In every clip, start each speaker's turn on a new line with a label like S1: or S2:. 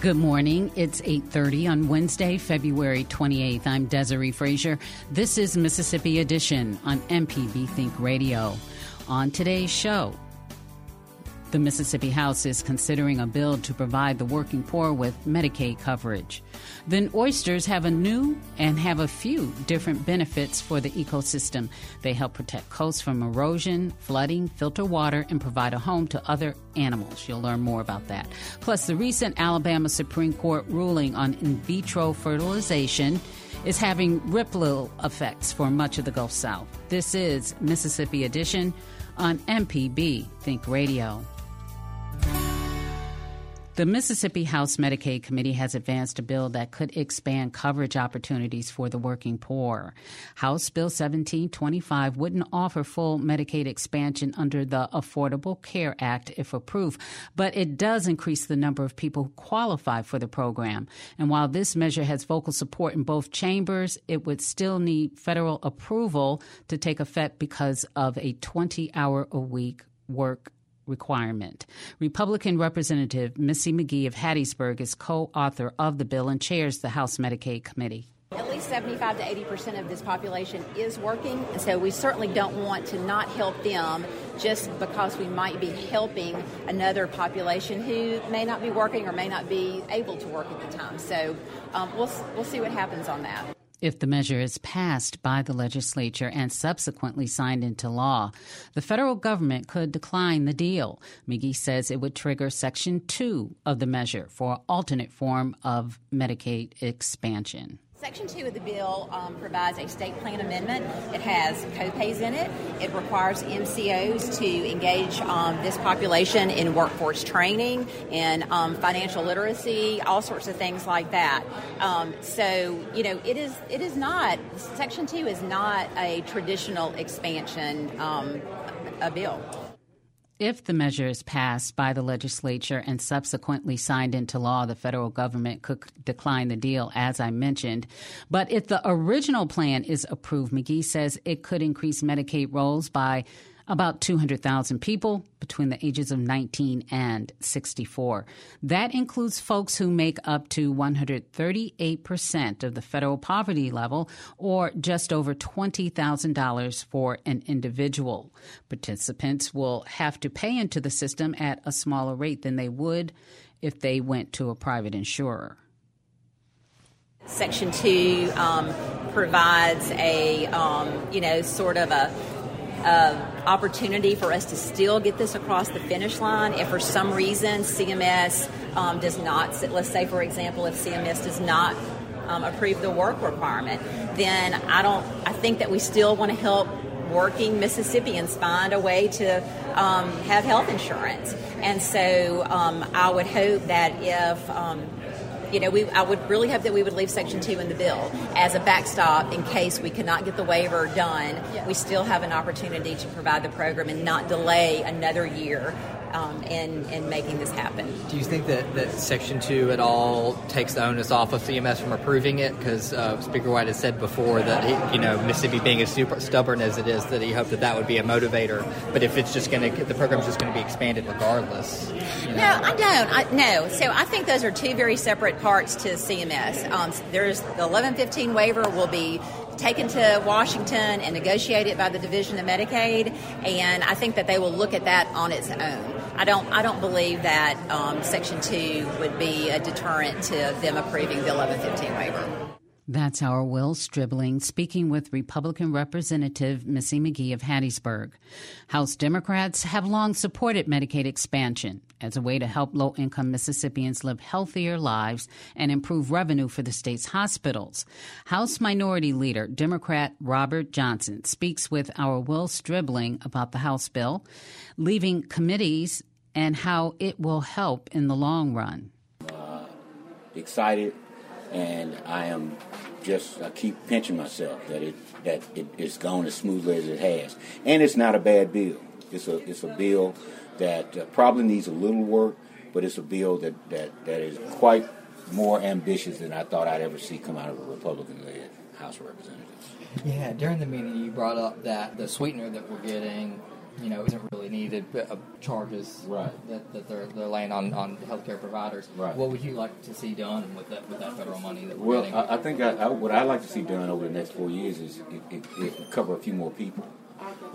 S1: Good morning. It's 8:30 on Wednesday, February 28th. I'm Desare Frazier. This is Mississippi Edition on MPB Think Radio. On today's show, the Mississippi House is considering a bill to provide the working poor with Medicaid coverage. Then oysters have a new and have a few different benefits for the ecosystem. They help protect coasts from erosion, flooding, filter water, and provide a home to other animals. You'll learn more about that. Plus, the recent Alabama Supreme Court ruling on in vitro fertilization is having ripple effects for much of the Gulf South. This is Mississippi Edition on MPB Think Radio. The Mississippi House Medicaid Committee has advanced a bill that could expand coverage opportunities for the working poor. House Bill 1725 wouldn't offer full Medicaid expansion under the Affordable Care Act if approved, but it does increase the number of people who qualify for the program. And while this measure has vocal support in both chambers, it would still need federal approval to take effect because of a 20 hour a week work requirement. Republican Representative Missy McGee of Hattiesburg is co author of the bill and chairs the House Medicaid Committee.
S2: At least 75 to 80 percent of this population is working, so we certainly don't want to not help them just because we might be helping another population who may not be working or may not be able to work at the time. So um, we'll, we'll see what happens on that
S1: if the measure is passed by the legislature and subsequently signed into law. The federal government could decline the deal. McGee says it would trigger Section 2 of the measure for alternate form of Medicaid expansion.
S2: Section 2 of the bill um, provides a state plan amendment. It has copays in it. It requires MCOs to engage um, this population in workforce training and um, financial literacy, all sorts of things like that. Um, so, you know, it is it is not Section 2 is not a traditional expansion um, a bill.
S1: If the measure is passed by the legislature and subsequently signed into law, the federal government could decline the deal, as I mentioned. But if the original plan is approved, McGee says it could increase Medicaid rolls by about 200,000 people between the ages of 19 and 64. That includes folks who make up to 138% of the federal poverty level or just over $20,000 for an individual. Participants will have to pay into the system at a smaller rate than they would if they went to a private insurer.
S2: Section 2 um, provides a, um, you know, sort of a uh, opportunity for us to still get this across the finish line. If for some reason CMS um, does not, let's say for example, if CMS does not um, approve the work requirement, then I don't. I think that we still want to help working Mississippians find a way to um, have health insurance. And so um, I would hope that if um, you know, we, I would really hope that we would leave Section 2 in the bill as a backstop in case we cannot get the waiver done. Yeah. We still have an opportunity to provide the program and not delay another year um, in, in making this happen.
S3: Do you think that, that Section 2 at all takes the onus off of CMS from approving it? Because uh, Speaker White has said before that, he, you know, Mississippi being as super stubborn as it is, that he hoped that that would be a motivator. But if it's just going to, the program's just going to be expanded regardless.
S2: You know? No, I don't. I, no. So I think those are two very separate parts to CMS. Um, there's the 1115 waiver will be taken to Washington and negotiated by the Division of Medicaid, and I think that they will look at that on its own. I don't I don't believe that um, Section Two would be a deterrent to them approving the 1115 waiver.
S1: That's our Will Stribling speaking with Republican Representative Missy McGee of Hattiesburg. House Democrats have long supported Medicaid expansion as a way to help low income Mississippians live healthier lives and improve revenue for the state's hospitals. House Minority Leader, Democrat Robert Johnson, speaks with our Will Stribling about the House bill, leaving committees, and how it will help in the long run.
S4: Uh, excited and I am just I keep pinching myself that it that it, it's gone as smoothly as it has, and it's not a bad bill. It's a it's a bill that uh, probably needs a little work, but it's a bill that that that is quite more ambitious than I thought I'd ever see come out of a Republican-led House of Representatives.
S3: Yeah, during the meeting you brought up that the sweetener that we're getting you know, isn't really needed uh, charges
S4: right.
S3: that, that they're, they're laying on, on healthcare providers.
S4: Right.
S3: What would you like to see done with that with that federal money that
S4: well. I, I, think I, I, what I'd like to see done over the next four years is it, it, it cover a few more people.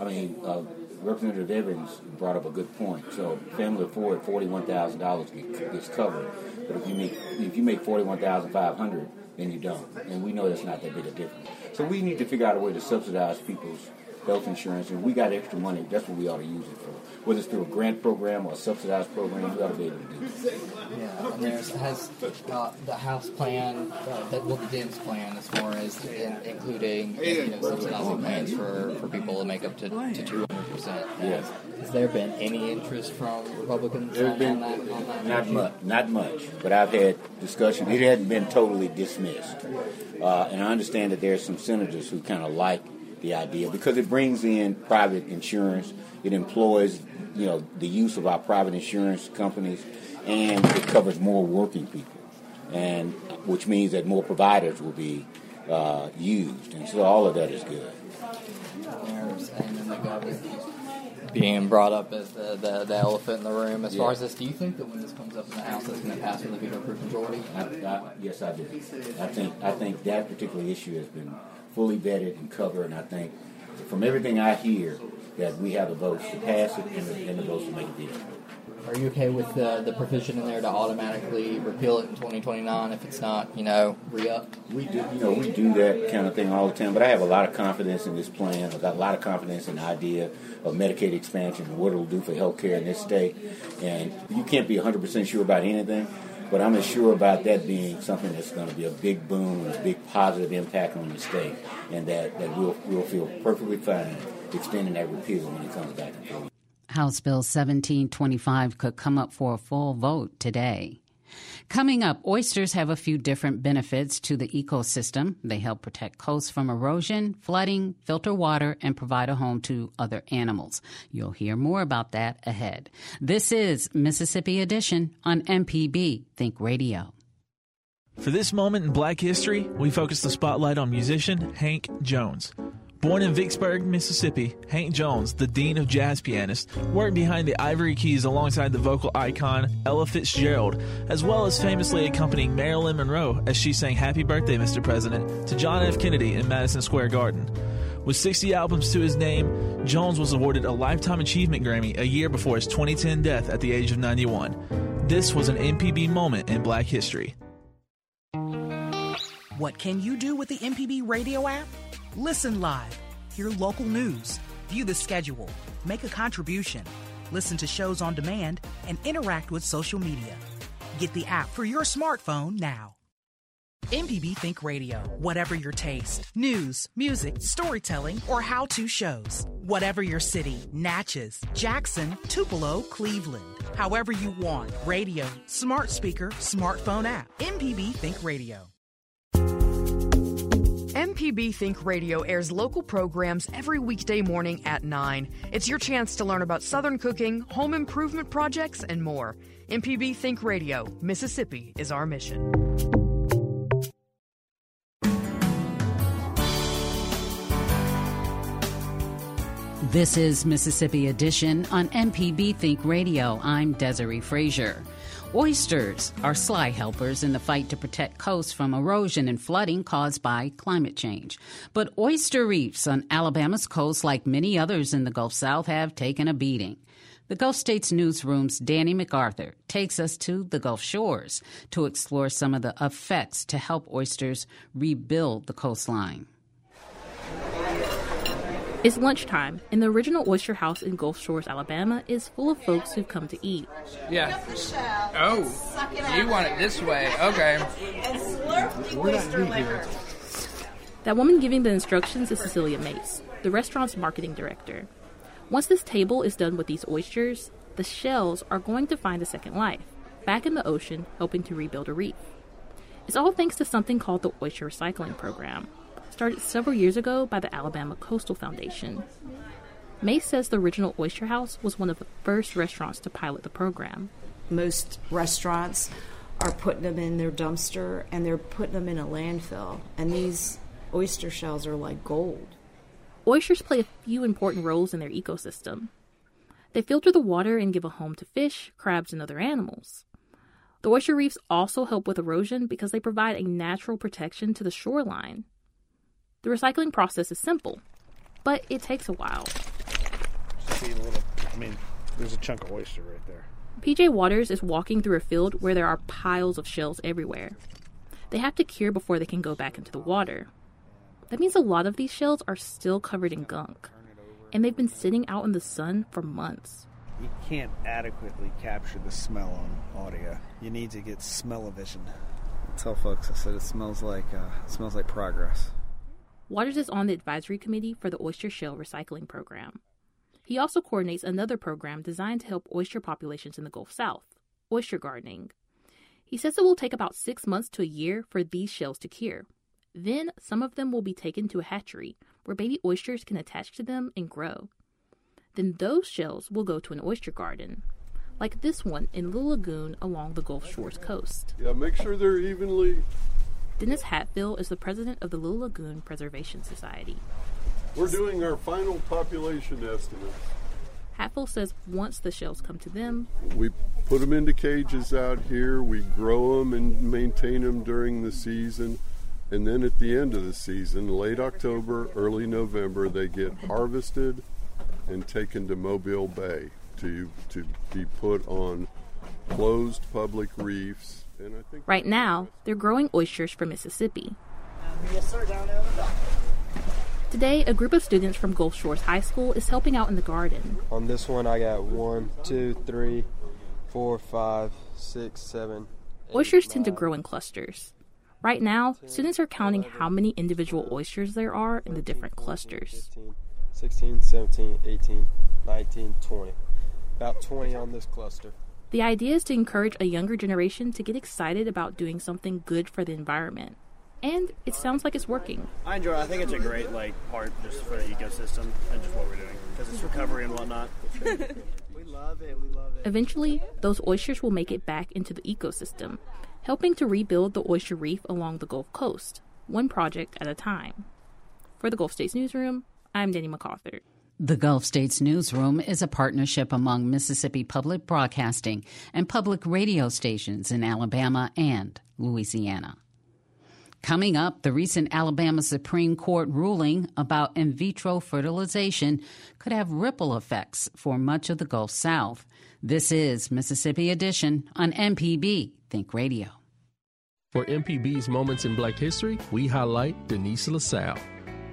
S4: I mean, uh, Representative Evans brought up a good point. So, family of four at forty-one thousand dollars gets covered, but if you make if you make forty-one thousand five hundred, then you don't, and we know that's not that big a difference. So, we need to figure out a way to subsidize people's health insurance, and we got extra money. That's what we ought to use it for. Whether it's through a grant program or a subsidized program, we ought to be able to do
S3: it. Yeah, and there's has uh, the House plan, uh, that, well, the Dems plan, as far as in, including you know subsidizing plans for, for people to make up to to two hundred percent.
S4: Yes.
S3: Has there been any interest from Republicans There's on, been, on that? On that
S4: not much, not much. But I've had discussion. It hadn't been totally dismissed, uh, and I understand that there's some senators who kind of like the idea because it brings in private insurance. It employs, you know, the use of our private insurance companies, and it covers more working people, and which means that more providers will be uh, used, and so all of that is good.
S3: being brought up as the, the, the, elephant in the room. As yeah. far as this, do you think that when this comes up in the House, it's going to pass with a veto-proof majority?
S4: I, I, yes, I do. I think I think that particular issue has been fully vetted and covered. And I think from everything I hear, that we have the votes to pass it and the, and the votes to make it deal.
S3: Are you okay with the, the provision in there to automatically repeal it in 2029 if it's not, you know, re-up?
S4: We do, you know, we do that kind of thing all the time. But I have a lot of confidence in this plan. I've got a lot of confidence in the idea of Medicaid expansion and what it'll do for health care in this state. And you can't be 100% sure about anything. But I'm sure about that being something that's going to be a big boom and a big positive impact on the state, and that, that we'll, we'll feel perfectly fine extending that repeal when it comes back force.
S1: House Bill 1725 could come up for a full vote today. Coming up, oysters have a few different benefits to the ecosystem. They help protect coasts from erosion, flooding, filter water, and provide a home to other animals. You'll hear more about that ahead. This is Mississippi Edition on MPB Think Radio.
S5: For this moment in black history, we focus the spotlight on musician Hank Jones. Born in Vicksburg, Mississippi, Hank Jones, the dean of jazz pianists, worked behind the ivory keys alongside the vocal icon Ella Fitzgerald, as well as famously accompanying Marilyn Monroe as she sang Happy Birthday, Mr. President to John F. Kennedy in Madison Square Garden. With 60 albums to his name, Jones was awarded a Lifetime Achievement Grammy a year before his 2010 death at the age of 91. This was an MPB moment in black history.
S6: What can you do with the MPB radio app? Listen live, hear local news, view the schedule, make a contribution, listen to shows on demand, and interact with social media. Get the app for your smartphone now. MPB Think Radio. Whatever your taste news, music, storytelling, or how to shows. Whatever your city Natchez, Jackson, Tupelo, Cleveland. However you want radio, smart speaker, smartphone app. MPB Think Radio.
S7: MPB Think Radio airs local programs every weekday morning at 9. It's your chance to learn about Southern cooking, home improvement projects, and more. MPB Think Radio, Mississippi is our mission.
S1: This is Mississippi Edition on MPB Think Radio. I'm Desare Frazier. Oysters are sly helpers in the fight to protect coasts from erosion and flooding caused by climate change. But oyster reefs on Alabama's coast, like many others in the Gulf South, have taken a beating. The Gulf States Newsroom's Danny MacArthur takes us to the Gulf shores to explore some of the effects to help oysters rebuild the coastline.
S8: It's lunchtime, and the original oyster house in Gulf Shores, Alabama, is full of folks who've come to eat.
S9: Yeah. Oh, you want it this way? Okay.
S8: That woman giving the instructions is Cecilia Mace, the restaurant's marketing director. Once this table is done with these oysters, the shells are going to find a second life, back in the ocean, helping to rebuild a reef. It's all thanks to something called the Oyster Recycling Program, started several years ago by the Alabama Coastal Foundation. Mace says the original Oyster House was one of the first restaurants to pilot the program.
S10: Most restaurants are putting them in their dumpster and they're putting them in a landfill, and these oyster shells are like gold.
S8: Oysters play a few important roles in their ecosystem. They filter the water and give a home to fish, crabs, and other animals. The oyster reefs also help with erosion because they provide a natural protection to the shoreline. The recycling process is simple, but it takes a while.
S11: See a little, I mean, there's a chunk of oyster right there.
S8: PJ Waters is walking through a field where there are piles of shells everywhere. They have to cure before they can go back into the water. That means a lot of these shells are still covered in gunk, and they've been sitting out in the sun for months.
S11: You can't adequately capture the smell on audio. You need to get smell-o-vision.
S12: Tell folks I said it smells like uh, it smells like progress.
S8: Waters is on the advisory committee for the oyster shell recycling program. He also coordinates another program designed to help oyster populations in the Gulf South, oyster gardening. He says it will take about six months to a year for these shells to cure. Then some of them will be taken to a hatchery where baby oysters can attach to them and grow. Then those shells will go to an oyster garden, like this one in Little Lagoon along the Gulf Shores coast.
S13: Yeah, make sure they're evenly
S8: Dennis Hatfield is the president of the Little Lagoon Preservation Society.
S13: We're doing our final population estimates.
S8: Hatfield says once the shells come to them,
S13: we put them into cages out here, we grow them and maintain them during the season, and then at the end of the season, late October, early November, they get harvested and taken to Mobile Bay to, to be put on closed public reefs
S8: Right now, they're growing oysters for Mississippi. Um, Today, a group of students from Gulf Shores High School is helping out in the garden.
S14: On this one, I got one, two, three, four, five, six, seven.
S8: Eight, oysters nine. tend to grow in clusters. Right now, students are counting how many individual oysters there are in the different clusters
S14: 15, 16, 17, 18, 19, 20. About 20 on this cluster.
S8: The idea is to encourage a younger generation to get excited about doing something good for the environment. And it sounds like it's working.
S11: I enjoy it. I think it's a great like part just for the ecosystem and just what we're doing because it's recovery and whatnot. we love it. We love it.
S8: Eventually, those oysters will make it back into the ecosystem, helping to rebuild the oyster reef along the Gulf Coast, one project at a time. For the Gulf States Newsroom, I'm Danny MacArthur.
S1: The Gulf States Newsroom is a partnership among Mississippi Public Broadcasting and public radio stations in Alabama and Louisiana. Coming up, the recent Alabama Supreme Court ruling about in vitro fertilization could have ripple effects for much of the Gulf South. This is Mississippi Edition on MPB Think Radio.
S15: For MPB's Moments in Black History, we highlight Denise LaSalle.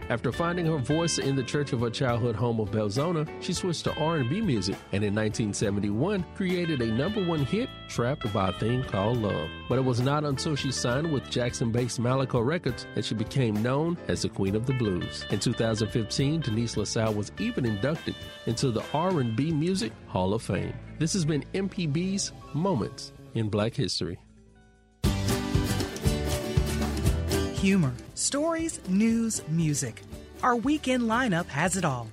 S15: After finding her voice in the church of her childhood home of Belzoni, she switched to R&B music and in 1971 created a number one hit, Trapped by a Thing Called Love. But it was not until she signed with Jackson-based Malaco Records that she became known as the Queen of the Blues. In 2015, Denise LaSalle was even inducted into the R&B Music Hall of Fame. This has been MPB's Moments in Black History.
S6: Humor, stories, news, music. Our weekend lineup has it all.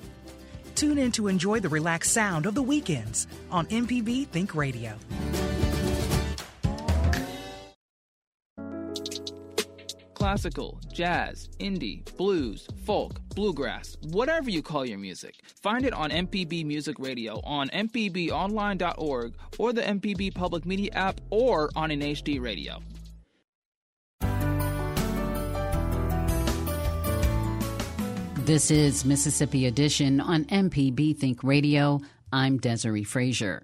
S6: Tune in to enjoy the relaxed sound of the weekends on MPB Think Radio.
S5: classical, jazz, indie, blues, folk, bluegrass, whatever you call your music. Find it on MPB Music Radio on MPBOnline.org or the MPB Public Media app or on an HD radio.
S1: This is Mississippi Edition on MPB Think Radio. I'm Desare Frazier.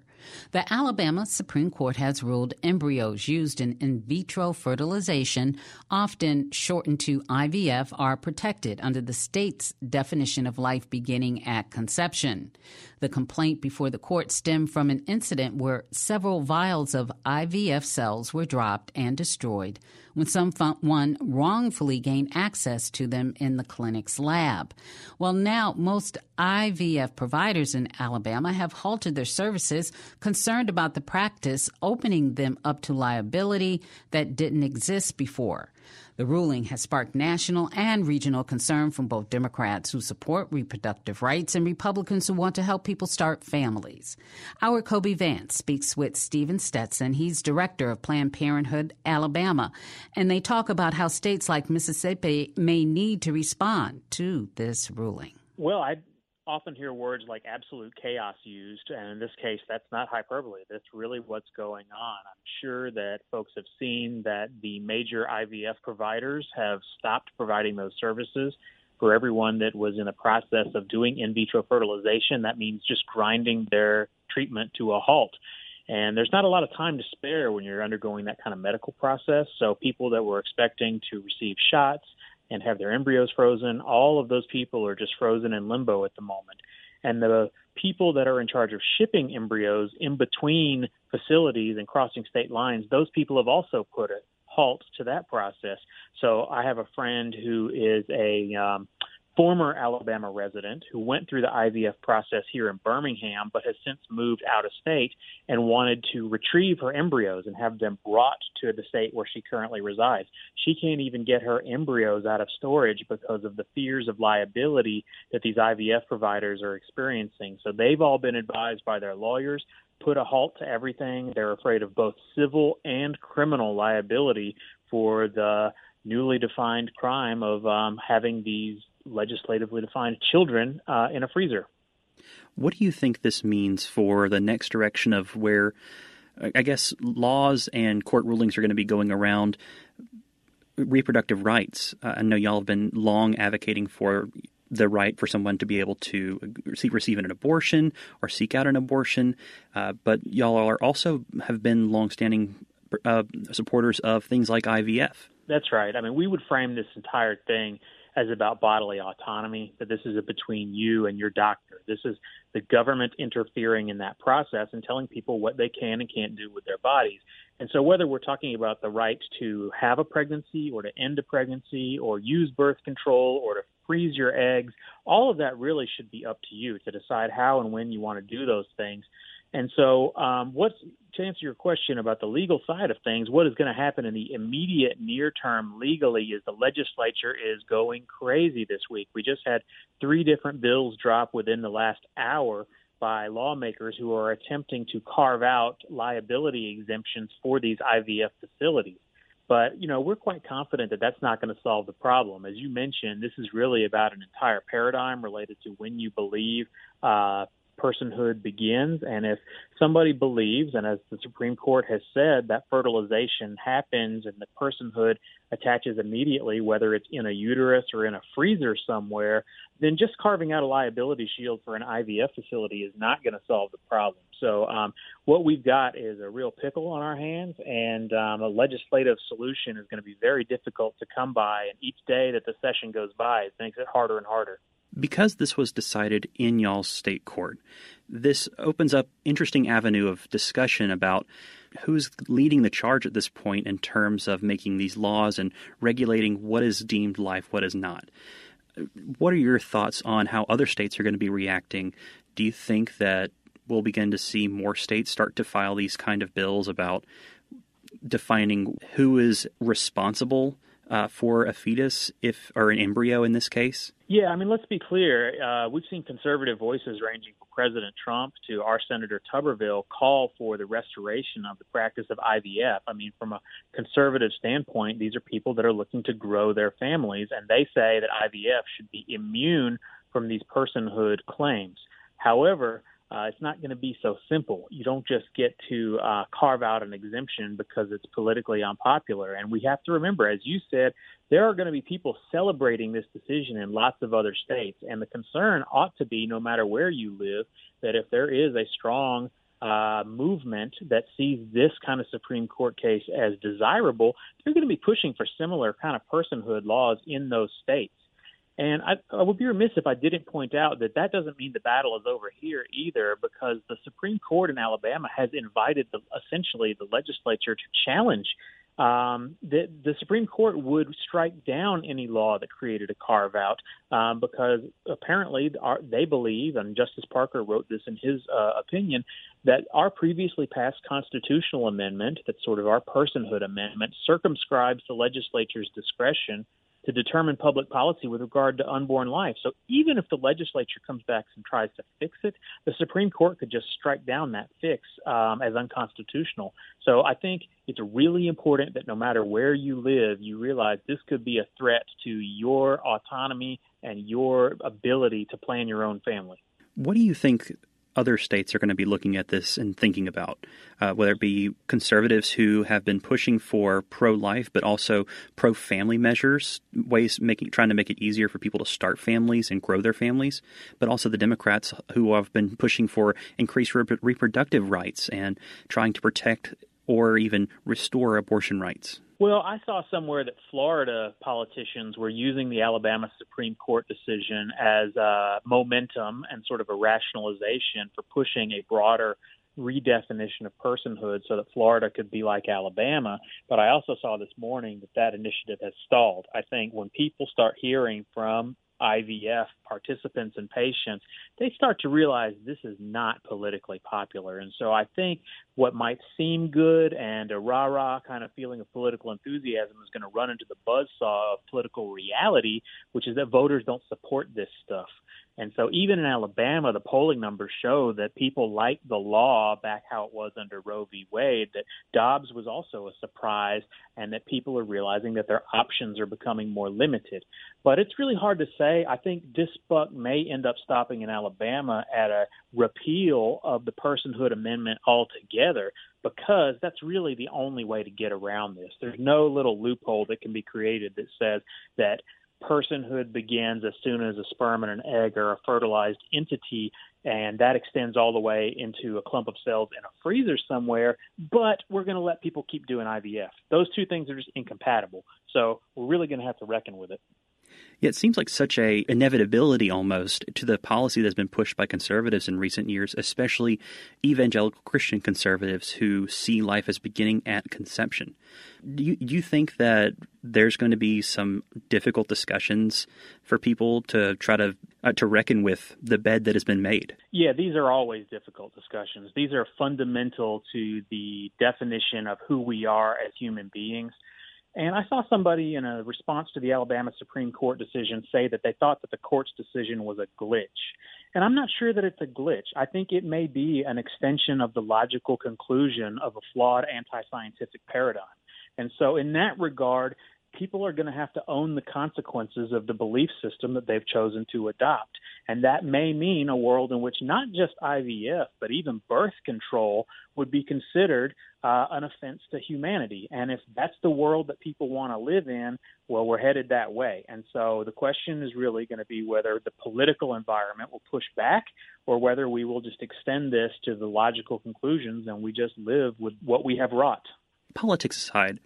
S1: The Alabama Supreme Court has ruled embryos used in in vitro fertilization, often shortened to IVF, are protected under the state's definition of life beginning at conception. The complaint before the court stemmed from an incident where several vials of IVF cells were dropped and destroyed when someone wrongfully gained access to them in the clinic's lab. Well, now most IVF providers in Alabama have halted their services, concerned about the practice opening them up to liability that didn't exist before. The ruling has sparked national and regional concern from both Democrats who support reproductive rights and Republicans who want to help people start families. Our Kobee Vance speaks with Stephen Stetson. He's director of Planned Parenthood Alabama, and they talk about how states like Mississippi may need to respond to this ruling.
S16: Well, I often hear words like absolute chaos used, and in this case, that's not hyperbole. That's really what's going on. I'm sure that folks have seen that the major IVF providers have stopped providing those services for everyone that was in the process of doing in vitro fertilization. That means just grinding their treatment to a halt. And there's not a lot of time to spare when you're undergoing that kind of medical process. So people that were expecting to receive shots, and have their embryos frozen. All of those people are just frozen in limbo at the moment. And the people that are in charge of shipping embryos in between facilities and crossing state lines, those people have also put a halt to that process. So I have a friend who is a um, former Alabama resident who went through the IVF process here in Birmingham, but has since moved out of state and wanted to retrieve her embryos and have them brought to the state where she currently resides. She can't even get her embryos out of storage because of the fears of liability that these IVF providers are experiencing. So they've all been advised by their lawyers put a halt to everything. They're afraid of both civil and criminal liability for the newly defined crime of um, having these legislatively defined children uh, in a freezer.
S17: What do you think this means for the next direction of where, I guess, laws and court rulings are going to be going around reproductive rights? Uh, I know y'all have been long advocating for the right for someone to be able to receive an abortion or seek out an abortion, uh, but y'all are also have been longstanding uh, supporters of things like IVF.
S16: That's right. I mean, we would frame this entire thing as about bodily autonomy, that this is a between you and your doctor. This is the government interfering in that process and telling people what they can and can't do with their bodies. And so, whether we're talking about the right to have a pregnancy or to end a pregnancy or use birth control or to freeze your eggs, all of that really should be up to you to decide how and when you want to do those things. And so, um, what's to answer your question about the legal side of things, what is going to happen in the immediate near term legally is the legislature is going crazy this week. We just had three different bills drop within the last hour by lawmakers who are attempting to carve out liability exemptions for these IVF facilities. But, you know, we're quite confident that that's not going to solve the problem. As you mentioned, this is really about an entire paradigm related to when you believe uh, personhood begins. And if somebody believes, and as the Supreme Court has said, that fertilization happens and the personhood attaches immediately, whether it's in a uterus or in a freezer somewhere, then just carving out a liability shield for an IVF facility is not going to solve the problem. So, um, what we've got is a real pickle on our hands, and um, a legislative solution is going to be very difficult to come by. And each day that the session goes by, it makes it harder and harder
S17: because this was decided in y'all's state court, this opens up interesting avenue of discussion about who's leading the charge at this point in terms of making these laws and regulating what is deemed life, what is not. What are your thoughts on how other states are going to be reacting? Do you think that we'll begin to see more states start to file these kind of bills about defining who is responsible uh, for a fetus, if or an embryo in this case?
S16: Yeah, I mean, let's be clear. Uh, we've seen conservative voices ranging from President Trump to our Senator Tuberville call for the restoration of the practice of IVF. I mean, from a conservative standpoint, these are people that are looking to grow their families, and they say that IVF should be immune from these personhood claims. However, uh, it's not going to be so simple. You don't just get to uh, carve out an exemption because it's politically unpopular. And we have to remember, as you said, there are going to be people celebrating this decision in lots of other states. And the concern ought to be, no matter where you live, that if there is a strong uh, movement that sees this kind of Supreme Court case as desirable, they're going to be pushing for similar kind of personhood laws in those states. And I, I would be remiss if I didn't point out that that doesn't mean the battle is over here either, because the Supreme Court in Alabama has invited the, essentially the legislature to challenge um, the, the Supreme Court would strike down any law that created a carve out um, because apparently our, they believe, and Justice Parker wrote this in his uh, opinion, that our previously passed constitutional amendment, that's sort of our personhood amendment, circumscribes the legislature's discretion to determine public policy with regard to unborn life. So even if the legislature comes back and tries to fix it, the Supreme Court could just strike down that fix um, as unconstitutional. So I think it's really important that no matter where you live, you realize this could be a threat to your autonomy and your ability to plan your own family.
S17: What do you think other states are going to be looking at this and thinking about, uh, whether it be conservatives who have been pushing for pro-life but also pro-family measures, ways making trying to make it easier for people to start families and grow their families, but also the Democrats who have been pushing for increased reproductive rights and trying to protect or even restore abortion rights.
S16: Well, I saw somewhere that Florida politicians were using the Alabama Supreme Court decision as uh, momentum and sort of a rationalization for pushing a broader redefinition of personhood so that Florida could be like Alabama. But I also saw this morning that that initiative has stalled. I think when people start hearing from IVF participants and patients, they start to realize this is not politically popular. And so I think what might seem good and a rah rah kind of feeling of political enthusiasm is going to run into the buzzsaw of political reality, which is that voters don't support this stuff. And so even in Alabama, the polling numbers show that people like the law back how it was under Roe v. Wade, that Dobbs was also a surprise, and that people are realizing that their options are becoming more limited. But it's really hard to say. I think this buck may end up stopping in Alabama at a repeal of the personhood amendment altogether because that's really the only way to get around this. There's no little loophole that can be created that says that personhood begins as soon as a sperm and an egg are a fertilized entity, and that extends all the way into a clump of cells in a freezer somewhere. But we're going to let people keep doing IVF. Those two things are just incompatible. So we're really going to have to reckon with it.
S17: Yeah, it seems like such a inevitability almost to the policy that's been pushed by conservatives in recent years, especially evangelical Christian conservatives who see life as beginning at conception. Do you, do you think that there's going to be some difficult discussions for people to try to uh, to reckon with the bed that has been made?
S16: Yeah, these are always difficult discussions. These are fundamental to the definition of who we are as human beings. And I saw somebody in a response to the Alabama Supreme Court decision say that they thought that the court's decision was a glitch. And I'm not sure that it's a glitch. I think it may be an extension of the logical conclusion of a flawed anti scientific paradigm. And so, in that regard, people are going to have to own the consequences of the belief system that they've chosen to adopt. And that may mean a world in which not just IVF, but even birth control would be considered uh, an offense to humanity. And if that's the world that people want to live in, well, we're headed that way. And so the question is really going to be whether the political environment will push back or whether we will just extend this to the logical conclusions and we just live with what we have wrought.
S17: Politics aside,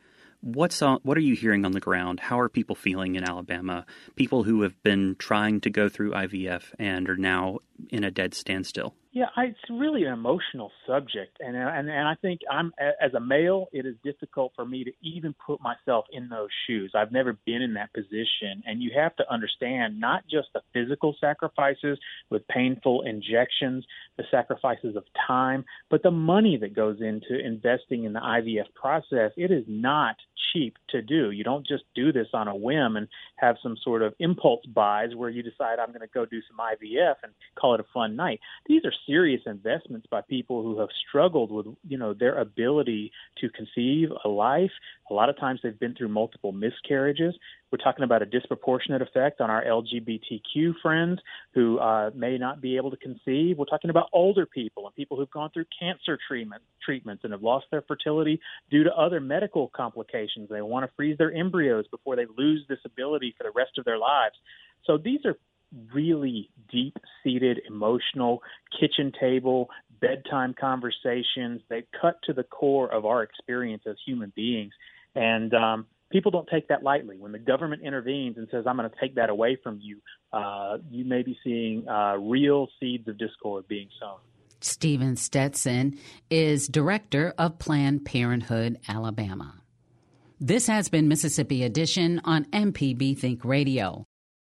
S17: What's on, what are you hearing on the ground? How are people feeling in Alabama? People who have been trying to go through IVF and are now in a dead standstill.
S16: Yeah, it's really an emotional subject, and and and I think I'm as a male, it is difficult for me to even put myself in those shoes. I've never been in that position, and you have to understand not just the physical sacrifices with painful injections, the sacrifices of time, but the money that goes into investing in the IVF process. It is not cheap to do. You don't just do this on a whim and have some sort of impulse buys where you decide I'm going to go do some IVF and call it a fun night. These are serious investments by people who have struggled with, you know, their ability to conceive a life. A lot of times they've been through multiple miscarriages. We're talking about a disproportionate effect on our LGBTQ friends who uh, may not be able to conceive. We're talking about older people and people who've gone through cancer treatment treatments and have lost their fertility due to other medical complications. They want to freeze their embryos before they lose this ability for the rest of their lives. So these are really deep seated emotional kitchen table bedtime conversations they cut to the core of our experience as human beings and um, people don't take that lightly when the government intervenes and says i'm going to take that away from you uh, you may be seeing uh, real seeds of discord being sown
S1: Stephen Stetson is director of Planned Parenthood Alabama. This has been Mississippi Edition on MPB Think Radio.